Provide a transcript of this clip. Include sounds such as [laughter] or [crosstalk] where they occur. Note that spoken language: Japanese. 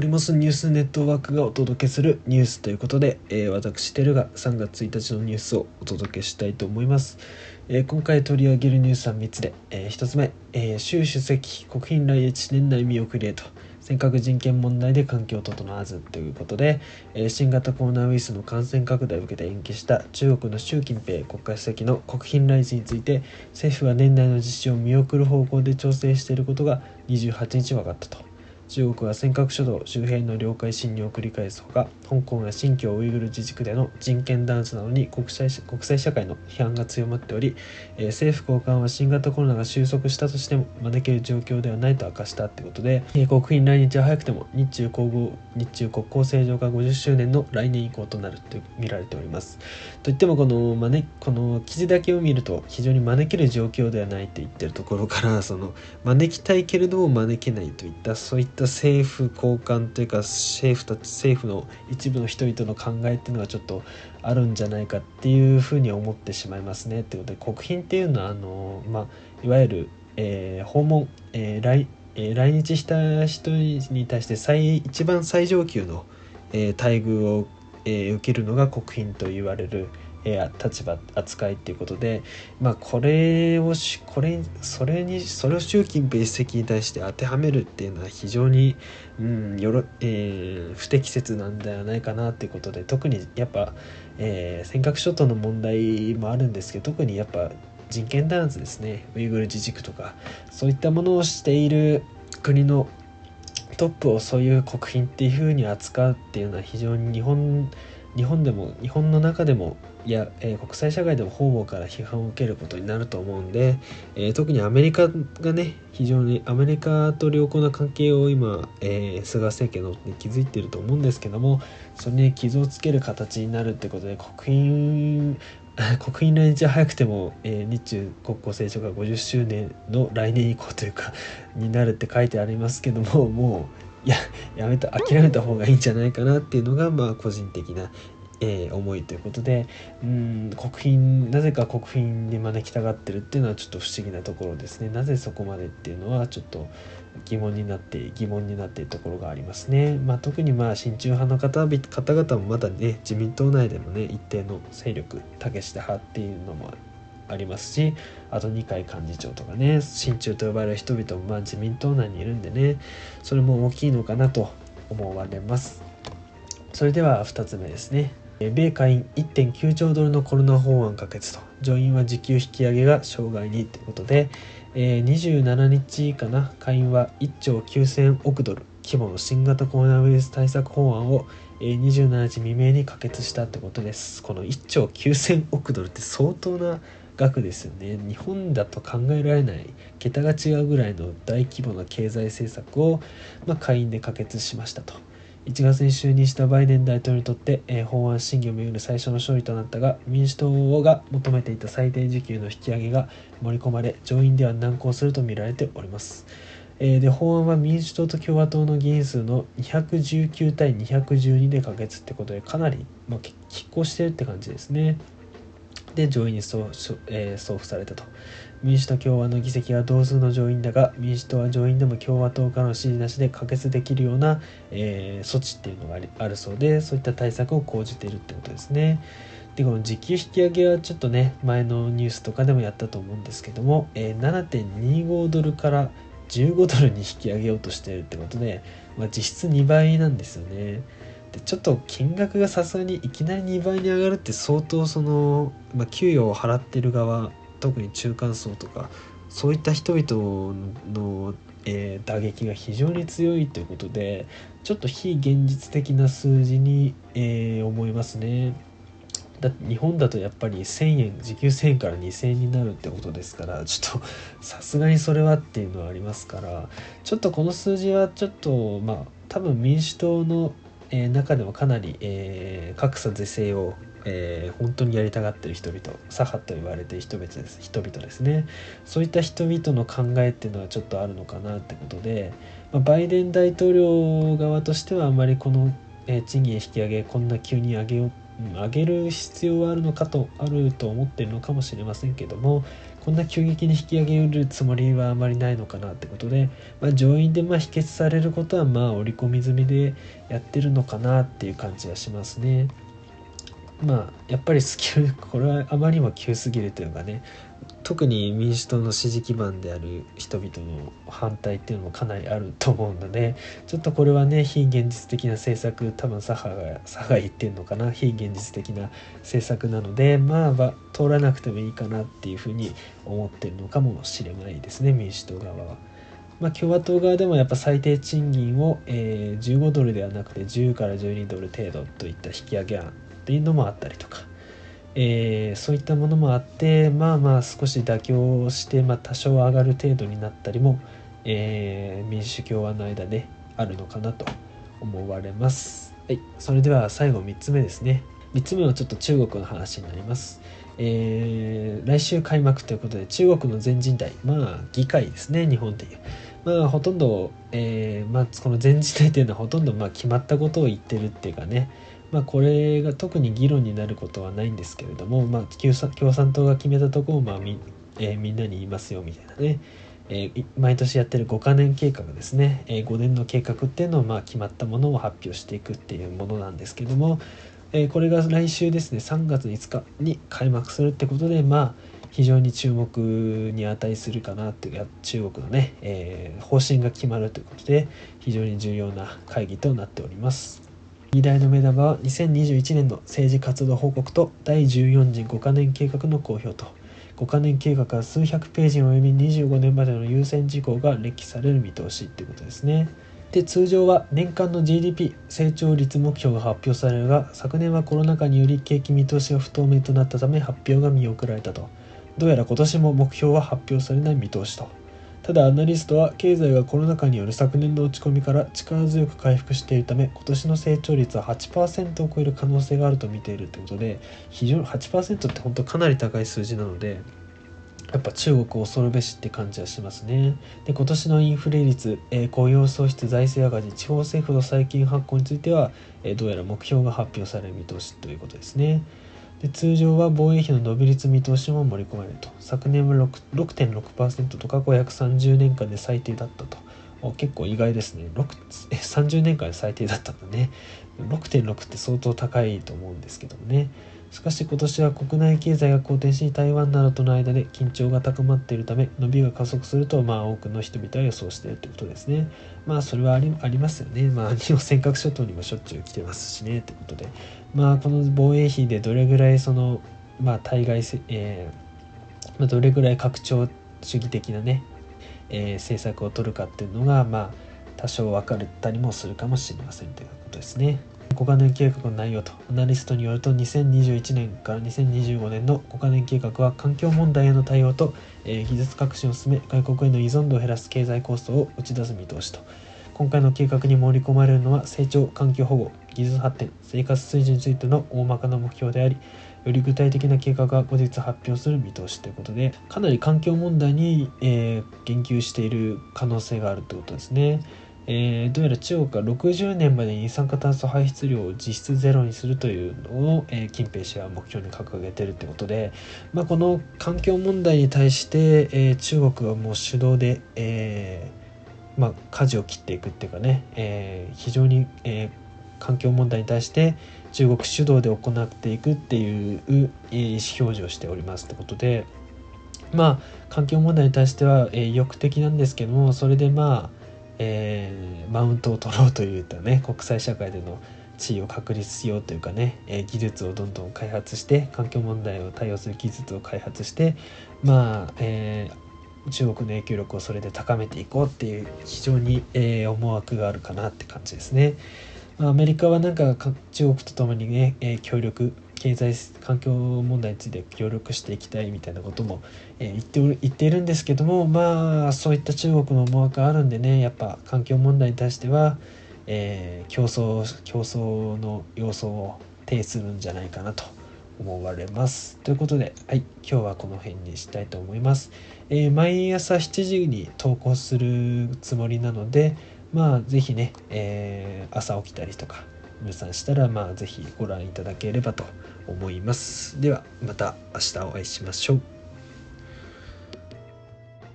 ポリモスニュースネットワークがお届けするニュースということで、えー、私テルが3月1日のニュースをお届けしたいと思います、えー、今回取り上げるニュースは3つで、えー、1つ目、え、習主席国賓来日年内見送りへと尖閣人権問題で環境を整わずということで、え新型コロナウイルスの感染拡大を受けて延期した中国の習近平国家主席の国賓来日について政府は年内の実施を見送る方向で調整していることが28日分かったと。中国は尖閣諸島周辺の領海侵入を繰り返すほか香港や新疆ウイグル自治区での人権弾圧などに国際国際社会の批判が強まっており、えー、政府高官は新型コロナが収束したとしても招ける状況ではないと明かしたってことで、えー、国賓来日は早くても日中皇后日中国交正常化50周年の来年以降となると見られております。といってもこの,、招この記事だけを見ると非常に招ける状況ではないと言ってるところからその招きたいけれども招けないといったそういった政府高官というか政府た政府の一部の人々の考えっていうのがちょっとあるんじゃないかっていうふうに思ってしまいますね。ということで国賓っていうのはあの、まあ、いわゆる、えー、訪問、えー来えー、来日した人に対して最一番最上級の、えー、待遇を、えー、受けるのが国賓と言われる、え立場扱いっていうことで、まあ、これをしこれそれにそれを習近平主席に対して当てはめるっていうのは非常に、うんよろえー、不適切なんではないかなっていうことで特にやっぱ、えー、尖閣諸島の問題もあるんですけど特にやっぱ人権弾圧ですねウイグル自治区とかそういったものをしている国のトップをそういう国賓っていうふうに扱うっていうのは非常に日本日本でも日本の中でもいや、えー、国際社会でも方々から批判を受けることになると思うんで、えー、特にアメリカがね非常にアメリカと良好な関係を今、えー、菅政権の築いてると思うんですけどもそれに傷をつける形になるってことで国賓 [laughs] 国賓来日は早くても、えー、日中国交正常化50周年の来年以降というかになるって書いてありますけどももういややめた諦めた方がいいんじゃないかなっていうのがまあ個人的な、えー、思いということでうん国賓なぜか国賓に招きたがってるっていうのはちょっと不思議なところですね。なぜそこまでっていうのはちょっと疑問になって疑問になっているところがありますね、まあ、特にまあ親中派の方方々もまだね自民党内でもね一定の勢力竹下派っていうのもありますしあと二階幹事長とかね親中と呼ばれる人々もまあ自民党内にいるんでねそれも大きいのかなと思われます。それでは2つ目ですね。米下院1.9兆ドルのコロナ法案可決と。上院は時給引き上げが障害にということで、えー、27日かな。下院は1兆9000億ドル。規模の新型コロナウイルス対策法案を27日未明に可決したってことです。この1兆9000億ドルって相当な額ですよね。日本だと考えられない。桁が違うぐらいの大規模な経済政策を、まあ、下院で可決しましたと。1月に就任したバイデン大統領にとって、えー、法案審議をめぐる最初の勝利となったが民主党が求めていた最低時給の引き上げが盛り込まれ上院では難航するとみられておりますえで法案は民主党と共和党の議員数の219対212で可決ってことでかなり、まあ、拮抗してるって感じですね。で上院に送,、えー、送付されたと民主と共和の議席は同数の上院だが民主党は上院でも共和党からの支持なしで可決できるような、えー、措置っていうのがあるそうでそういった対策を講じているってことですね。でこの時給引き上げはちょっとね前のニュースとかでもやったと思うんですけども、えー、7.25ドルから15ドルに引き上げようとしてるってことで、まあ、実質2倍なんですよね。でちょっと金額がさすがにいきなり2倍に上がるって相当その、まあ、給与を払ってる側特に中間層とかそういった人々の、えー、打撃が非常に強いということでちょっと非現実的な数字に、えー、思いますね。だって日本だとやっぱり1000円時給1000円から2000円になるってことですからちょっとさすがにそれはっていうのはありますからちょっとこの数字はちょっとまあ多分民主党のえー、中でもかなり、えー、格差是正を、えー、本当にやりたがってる人々左派と言われてる人々です人々ですねそういった人々の考えっていうのはちょっとあるのかなってことで、まあ、バイデン大統領側としてはあまりこの、えー、賃金引き上げこんな急に上げよう上げる必要はあるのかとあると思ってるのかもしれませんけどもこんな急激に引き上げるつもりはあまりないのかなってことで、まあ、上院でまあ否決されることはまあ織り込み済みでやってるのかなっていう感じはしますね。まあやっぱりスキルこれはあまりにも急すぎるというかね特に民主党の支持基盤である人々の反対っていうのもかなりあると思うのでちょっとこれはね非現実的な政策多分左派が左派言ってるのかな非現実的な政策なのでまあ通らなくてもいいかなっていうふうに思ってるのかもしれないですね民主党側は。まあ、共和党側でもやっぱ最低賃金を、えー、15ドルではなくて10から12ドル程度といった引き上げ案っていうのもあったりとか。えー、そういったものもあってまあまあ少し妥協して、まあ、多少上がる程度になったりも、えー、民主共和の間であるのかなと思われます。はい、それでは最後3つ目ですね。3つ目はちょっと中国の話になります。えー、来週開幕ということで中国の全人代まあ議会ですね日本でいうまあほとんど、えーまあ、この全人代というのはほとんどまあ決まったことを言ってるっていうかねまあ、これが特に議論になることはないんですけれども、まあ、共産党が決めたところを、まあみえー、みんなに言いますよみたいなね、えー、毎年やってる5カ年計画ですね、えー、5年の計画っていうのを、まあ、決まったものを発表していくっていうものなんですけども、えー、これが来週ですね3月5日に開幕するってことでまあ非常に注目に値するかなっていう中国のね、えー、方針が決まるということで非常に重要な会議となっております。議題の目玉は2021年の政治活動報告と第14次5カ年計画の公表と5カ年計画は数百ページに及び25年までの優先事項が列記される見通しということですね。で通常は年間の GDP 成長率目標が発表されるが昨年はコロナ禍により景気見通しが不透明となったため発表が見送られたとどうやら今年も目標は発表されない見通しとただアナリストは経済がコロナ禍による昨年の落ち込みから力強く回復しているため今年の成長率は8%を超える可能性があると見ているということで非常に8%って本当かなり高い数字なのでやっぱ中国恐るべしって感じはしますね。で今年のインフレ率、えー、雇用創出財政赤字地方政府の債金発行については、えー、どうやら目標が発表される見通しということですね。で通常は防衛費の伸び率見通しも盛り込まれると。昨年は6.6%と過去約30年間で最低だったと。結構意外ですね。30年間で最低だったんだね。6.6って相当高いと思うんですけどもね。しかし今年は国内経済が好転し台湾などとの間で緊張が高まっているため伸びが加速するとまあ多くの人々は予想しているということですね。まあそれはありありますよね。まあ日本尖閣諸島にもしょっちゅう来てますしね。ということでまあこの防衛費でどれぐらいそのまあ対外せ、えーまあ、どれぐらい拡張主義的なね、えー、政策を取るかっていうのがまあ多少分かったりもするかもしれませんということですね。5カ年計画の内容とアナリストによると2021年から2025年の5カ年計画は環境問題への対応と、えー、技術革新を進め外国への依存度を減らす経済構想を打ち出す見通しと今回の計画に盛り込まれるのは成長環境保護技術発展生活水準についての大まかな目標でありより具体的な計画は後日発表する見通しということでかなり環境問題に、えー、言及している可能性があるということですね。えー、どうやら中国が60年までに二酸化炭素排出量を実質ゼロにするというのを、えー、金平氏は目標に掲げてるということで、まあ、この環境問題に対して、えー、中国はもう主導で、えーまあ、舵を切っていくっていうかね、えー、非常に、えー、環境問題に対して中国主導で行っていくっていう意思表示をしておりますってことでまあ環境問題に対しては、えー、意欲的なんですけどもそれでまあえー、マウントを取ろうといったね国際社会での地位を確立しようというかね、えー、技術をどんどん開発して環境問題を対応する技術を開発してまあ、えー、中国の影響力をそれで高めていこうっていう非常に、えー、思惑があるかなって感じですね。アメリカはなんか中国と共にね、え、協力経済環境問題について協力していきたいみたいなことも、えー、言っておる言っているんですけどもまあそういった中国の思惑があるんでねやっぱ環境問題に対しては、えー、競争競争の要素を呈するんじゃないかなと思われます。ということで、はい、今日はこの辺にしたいと思います。えー、毎朝7時に投稿するつもりなので、まあ、ぜひね、え、朝起きたりとか、皆さんしたら、まあ、ぜひご覧いただければと思います。では、また明日お会いしましょう。